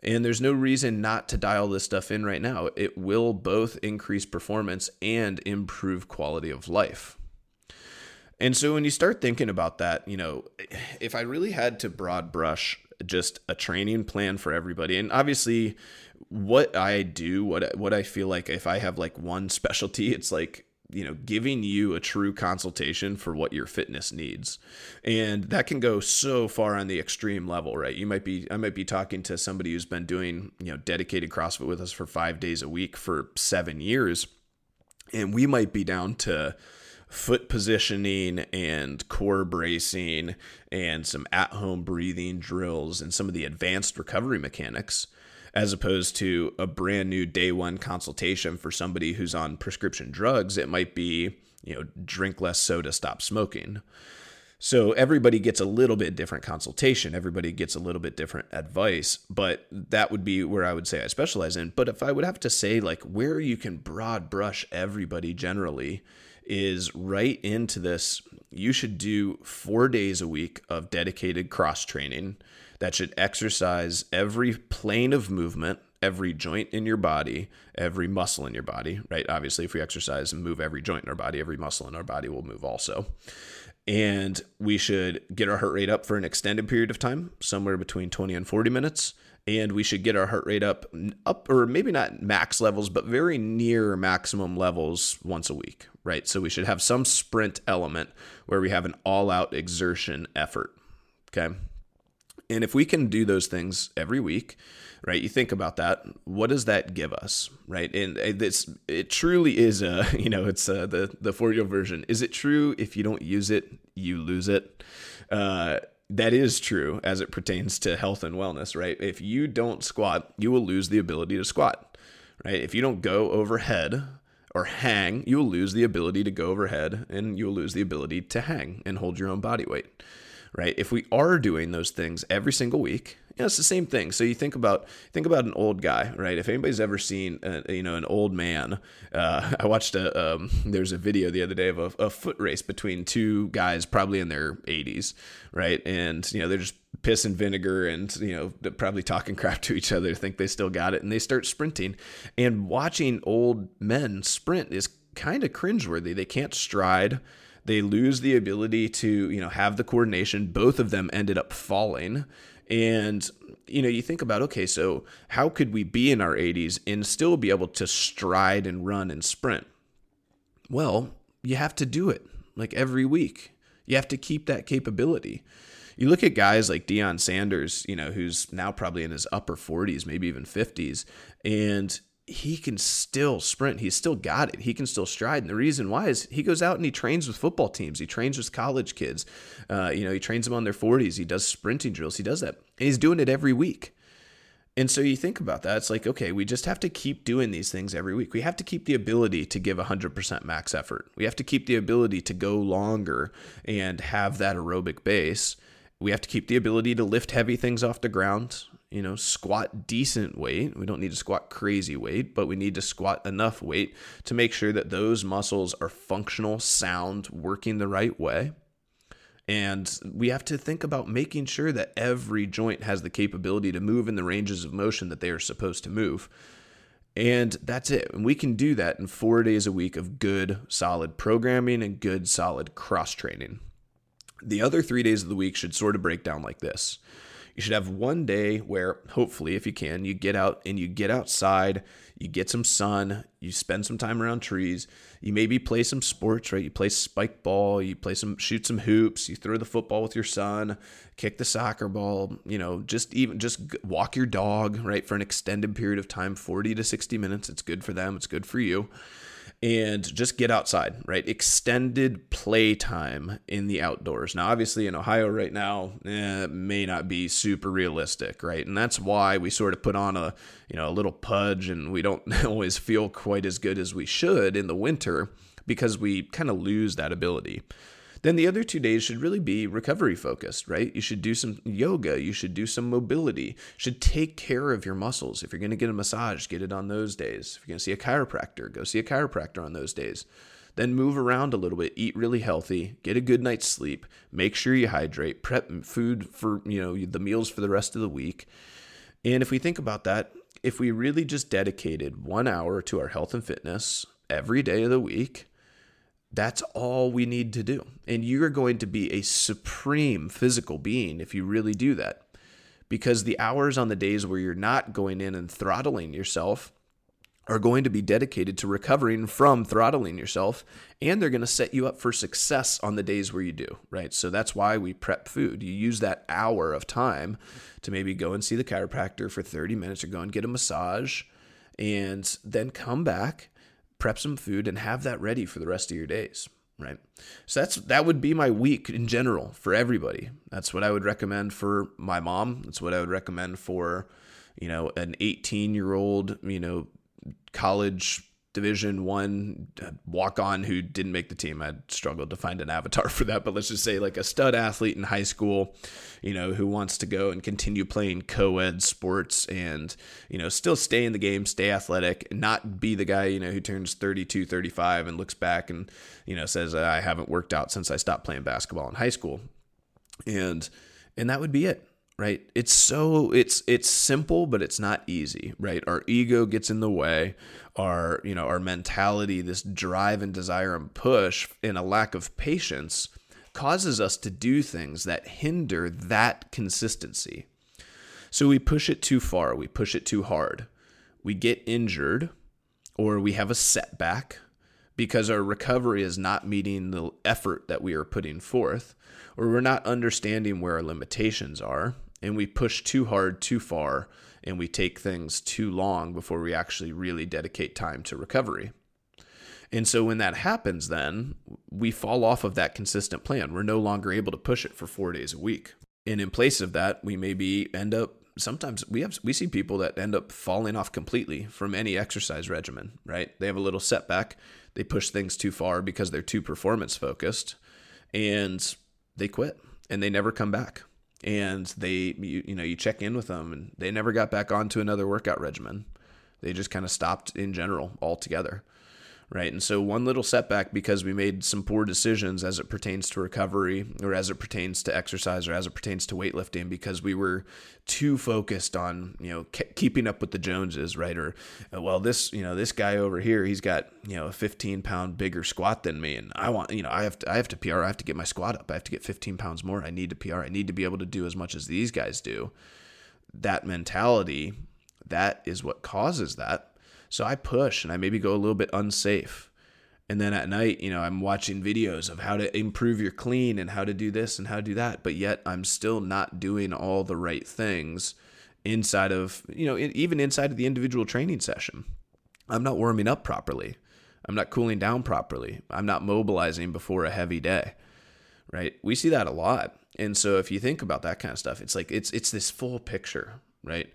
And there's no reason not to dial this stuff in right now. It will both increase performance and improve quality of life. And so when you start thinking about that, you know, if I really had to broad brush just a training plan for everybody, and obviously what I do, what what I feel like if I have like one specialty, it's like you know giving you a true consultation for what your fitness needs. And that can go so far on the extreme level right? You might be i might be talking to somebody who's been doing you know dedicated crossfit with us for five days a week for seven years and we might be down to foot positioning and core bracing and some at home breathing drills and some of the advanced recovery mechanics, as opposed to a brand new day one consultation for somebody who's on prescription drugs. It might be, you know, drink less soda, stop smoking. So everybody gets a little bit different consultation. Everybody gets a little bit different advice, but that would be where I would say I specialize in. But if I would have to say like where you can broad brush everybody generally is right into this. You should do four days a week of dedicated cross training that should exercise every plane of movement, every joint in your body, every muscle in your body, right? Obviously, if we exercise and move every joint in our body, every muscle in our body will move also. And we should get our heart rate up for an extended period of time, somewhere between 20 and 40 minutes and we should get our heart rate up up or maybe not max levels but very near maximum levels once a week right? So we should have some sprint element where we have an all out exertion effort okay? And if we can do those things every week right you think about that what does that give us right? And this it truly is a (laughs) you know it's a, the the four year version. Is it true? If you don't use it you lose it. Uh, that is true as it pertains to health and wellness, right? If you don't squat, you will lose the ability to squat, right? If you don't go overhead or hang, you will lose the ability to go overhead and you will lose the ability to hang and hold your own body weight, right? If we are doing those things every single week, know, it's the same thing. So you think about think about an old guy, right? If anybody's ever seen, a, you know, an old man, uh, (laughs) I watched a um, there's a video the other day of a, a, foot race between two guys, probably in their 80s, right? And you know they're just pissing vinegar and you know probably talking (laughs) crap to each other, think they still got it, and they start sprinting. And watching old men sprint is kind of cringeworthy. They can't stride they lose the ability to you know have the coordination both of them ended up falling and you know, you think about okay, so how could we be in our 80s and still be able to stride and run and sprint? Well, you have to do it like every week. You have to keep that capability. You look at guys like Deion Sanders, you know, who's now probably in his upper 40s, maybe even 50s, and he can still sprint. He's still got it. He can still stride. And the reason why is he goes out and he trains with football teams. He trains with college kids. Uh, you know, he trains them on their 40s. He does sprinting drills. He does that. And he's doing it every week. And so you think about that. It's like, okay, we just have to keep doing these things every week. We have to keep the ability to give 100% max effort. We have to keep the ability to go longer and have that aerobic base. We have to keep the ability to lift heavy things off the ground, you know, squat decent weight. We don't need to squat crazy weight, but we need to squat enough weight to make sure that those muscles are functional, sound, working the right way. And we have to think about making sure that every joint has the capability to move in the ranges of motion that they are supposed to move. And that's it. And we can do that in four days a week of good, solid programming and good, solid cross training. The other three days of the week should sort of break down like this. You should have one day where, hopefully, if you can, you get out and you get outside, you get some sun, you spend some time around trees, you maybe play some sports, right? You play spike ball, you play some, shoot some hoops, you throw the football with your son, kick the soccer ball, you know, just even just walk your dog, right, for an extended period of time, 40 to 60 minutes. It's good for them, it's good for you and just get outside, right? Extended play time in the outdoors. Now, obviously, in Ohio right now, eh, may not be super realistic, right? And that's why we sort of put on a you know a little pudge, and we don't (laughs) always feel quite as good as we should in the winter because we kind of lose that ability. Then the other two days should really be recovery focused, right? You should do some yoga, you should do some mobility, should take care of your muscles. If you're going to get a massage, get it on those days. If you're going to see a chiropractor, go see a chiropractor on those days. Then move around a little bit, eat really healthy, get a good night's sleep, make sure you hydrate, prep food for, you know, the meals for the rest of the week. And if we think about that, if we really just dedicated 1 hour to our health and fitness every day of the week, that's all we need to do. And you're going to be a supreme physical being if you really do that. Because the hours on the days where you're not going in and throttling yourself are going to be dedicated to recovering from throttling yourself and they're going to set you up for success on the days where you do, right? So that's why we prep food. You use that hour of time to maybe go and see the chiropractor for 30 minutes or go and get a massage and then come back prep some food and have that ready for the rest of your days right? So that's that would be my week in general for everybody. That's what i would recommend for my mom. That's what i would recommend for you know an 18 year old you know college division one uh, walk on who didn't make the team. I struggled to find an avatar for that but let's just say like a stud athlete in high school you know who wants to go and continue playing co-ed sports and you know still stay in the game stay athletic and not be the guy you know who turns 32 35 and looks back and you know says i haven't worked out since i stopped playing basketball in high school. And and that would be it right? It's so it's it's simple but it's not easy right? Our ego gets in the way. Our you know our mentality this drive and desire and push and a lack of patience causes us to do things that hinder that consistency. So we push it too far. We push it too hard. We get injured or we have a setback because our recovery is not meeting the effort that we are putting forth or we're not understanding where our limitations are and we push too hard too far and we take things too long before we actually really dedicate time to recovery. And so when that happens, then we fall off of that consistent plan. We're no longer able to push it for four days a week. And in place of that, we maybe end up sometimes we have we see people that end up falling off completely from any exercise regimen, right? They have a little setback, they push things too far because they're too performance focused, and they quit and they never come back. And they you, you know you check in with them and they never got back onto another workout regimen. They just kind of stopped in general altogether right? And so one little setback because we made some poor decisions as it pertains to recovery or as it pertains to exercise or as it pertains to weightlifting because we were too focused on, you know, keeping up with the Joneses, right? Or uh, well, this, you know, this guy over here, he's got, you know, a 15 pound bigger squat than me and I want, you know, I have to I have to PR, I have to get my squat up. I have to get 15 pounds more. I need to PR. I need to be able to do as much as these guys do. That mentality, that is what causes that so I push and I maybe go a little bit unsafe. And then at night, you know, I'm watching videos of how to improve your clean and how to do this and how to do that. But yet I'm still not doing all the right things inside of, you know, even inside of the individual training session. I'm not warming up properly. I'm not cooling down properly. I'm not mobilizing before a heavy day. Right? We see that a lot. And so if you think about that kind of stuff, it's like it's it's this full picture, right?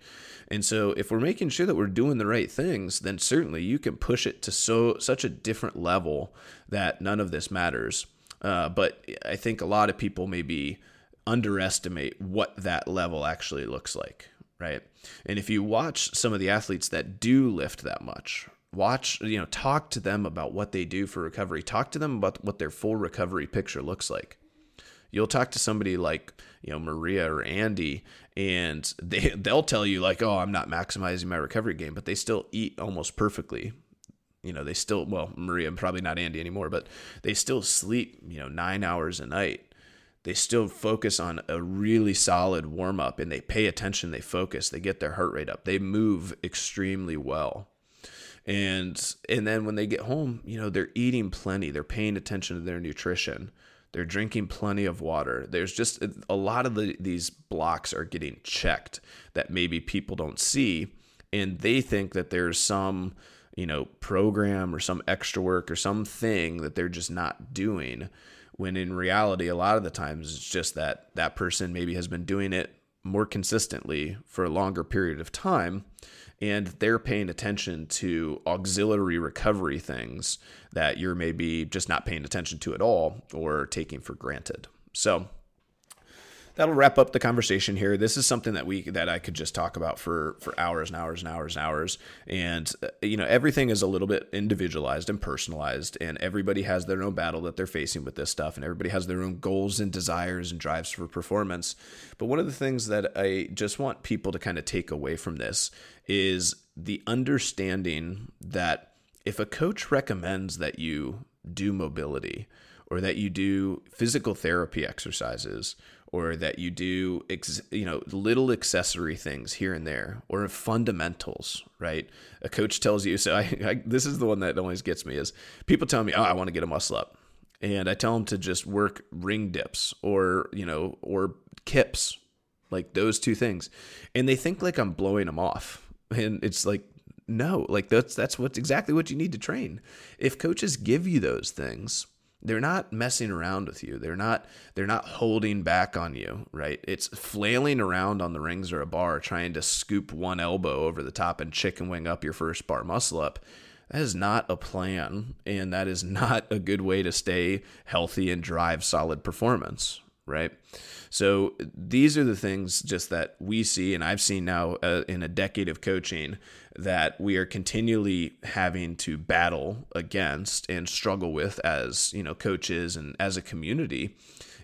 And so if we're making sure that we're doing the right things, then certainly you can push it to so such a different level that none of this matters. Uh, but I think a lot of people maybe underestimate what that level actually looks like, right? And if you watch some of the athletes that do lift that much, watch, you know, talk to them about what they do for recovery, talk to them about what their full recovery picture looks like. You'll talk to somebody like, you know, Maria or Andy, and they (laughs) they'll tell you like, "Oh, I'm not maximizing my recovery game," but they still eat almost perfectly. You know, they still well, Maria probably not Andy anymore, but they still sleep, you know, 9 hours a night. They still focus on a really solid warm up and they pay attention, they focus, they get their heart rate up. They move extremely well and and then when they get home you know they're eating plenty they're paying attention to their nutrition they're drinking plenty of water. There's just a lot of the, these blocks are getting checked that maybe people don't see. And they think that there's some, you know, program or some extra work or something that they're just not doing. When in reality, a lot of the times it's just that that person maybe has been doing it more consistently for a longer period of time and they're paying attention to auxiliary recovery things that you're maybe just not paying attention to at all or taking for granted. So that'll wrap up the conversation here. This is something that we that I could just talk about for for hours and hours and hours and hours. And uh, you know, everything is a little bit individualized and personalized, and everybody has their own battle that they're facing with this stuff, and everybody has their own goals and desires and drives for performance. But one of the things that I just want people to kind of take away from this is the understanding that if a coach recommends that you do mobility or that you do physical therapy exercises or that you do ex- you know little accessory things here and there or fundamentals right? A coach tells you so I, I, this is the one that always gets me is people tell me oh i want to get a muscle up. And i tell them to just work ring dips or you know or kips like those two things. And they think like i'm blowing them off. And it's like no like that's that's what's exactly what you need to train. If coaches give you those things they're not messing around with you. They're not they're not holding back on you right? It's flailing around on the rings or a bar trying to scoop one elbow over the top and chicken wing up your first bar muscle up. That is not a plan and that is not a good way to stay healthy and drive solid performance right? So these are the things just that we see and i've seen now uh, in a decade of coaching that we are continually having to battle against and struggle with as you know coaches and as a community.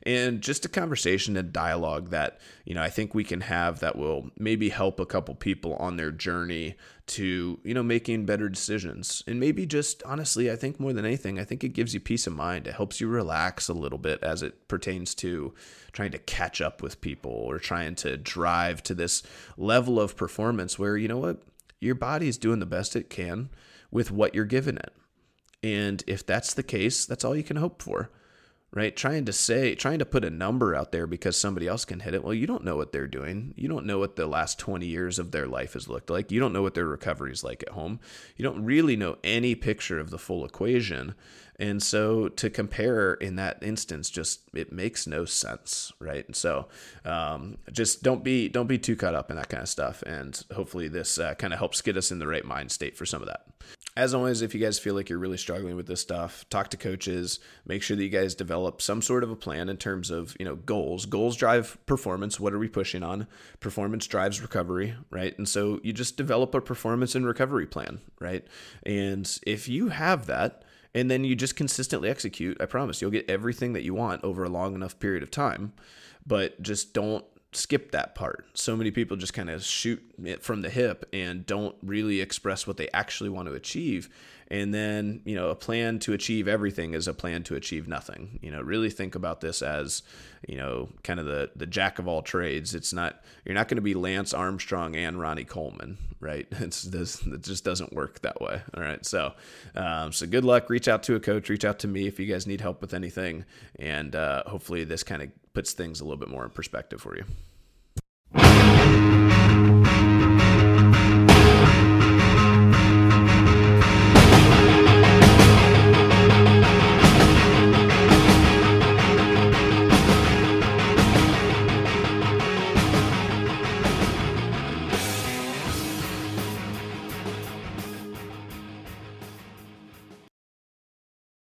And just a conversation and dialogue that you know I think we can have that will maybe help a couple people on their journey to you know making better decisions. And maybe just honestly I think more than anything I think it gives you peace of mind. It helps you relax a little bit as it pertains to trying to catch up with people or trying to drive to this level of performance where you know what your body is doing the best it can with what you're giving it. And if that's the case, that's all you can hope for, right? Trying to say, trying to put a number out there because somebody else can hit it. Well, you don't know what they're doing. You don't know what the last 20 years of their life has looked like. You don't know what their recovery is like at home. You don't really know any picture of the full equation. And so to compare in that instance, just it makes no sense, right? And so um, just don't be don't be too caught up in that kind of stuff. And hopefully this uh, kind of helps get us in the right mind state for some of that. As always, if you guys feel like you're really struggling with this stuff, talk to coaches. Make sure that you guys develop some sort of a plan in terms of you know goals. Goals drive performance. What are we pushing on? Performance drives recovery, right? And so you just develop a performance and recovery plan, right? And if you have that and then you just consistently execute, I promise you'll get everything that you want over a long enough period of time. But just don't skip that part. So many people just kind of shoot it from the hip and don't really express what they actually want to achieve. And then, you know, a plan to achieve everything is a plan to achieve nothing. You know, really think about this as, you know, kind of the the jack of all trades. It's not you're not going to be Lance Armstrong and Ronnie Coleman, right? (laughs) It's this it just doesn't work that way. All right, so um, so good luck. Reach out to a coach. Reach out to me if you guys need help with anything, and uh, hopefully this kind of puts things a little bit more in perspective for Thank you.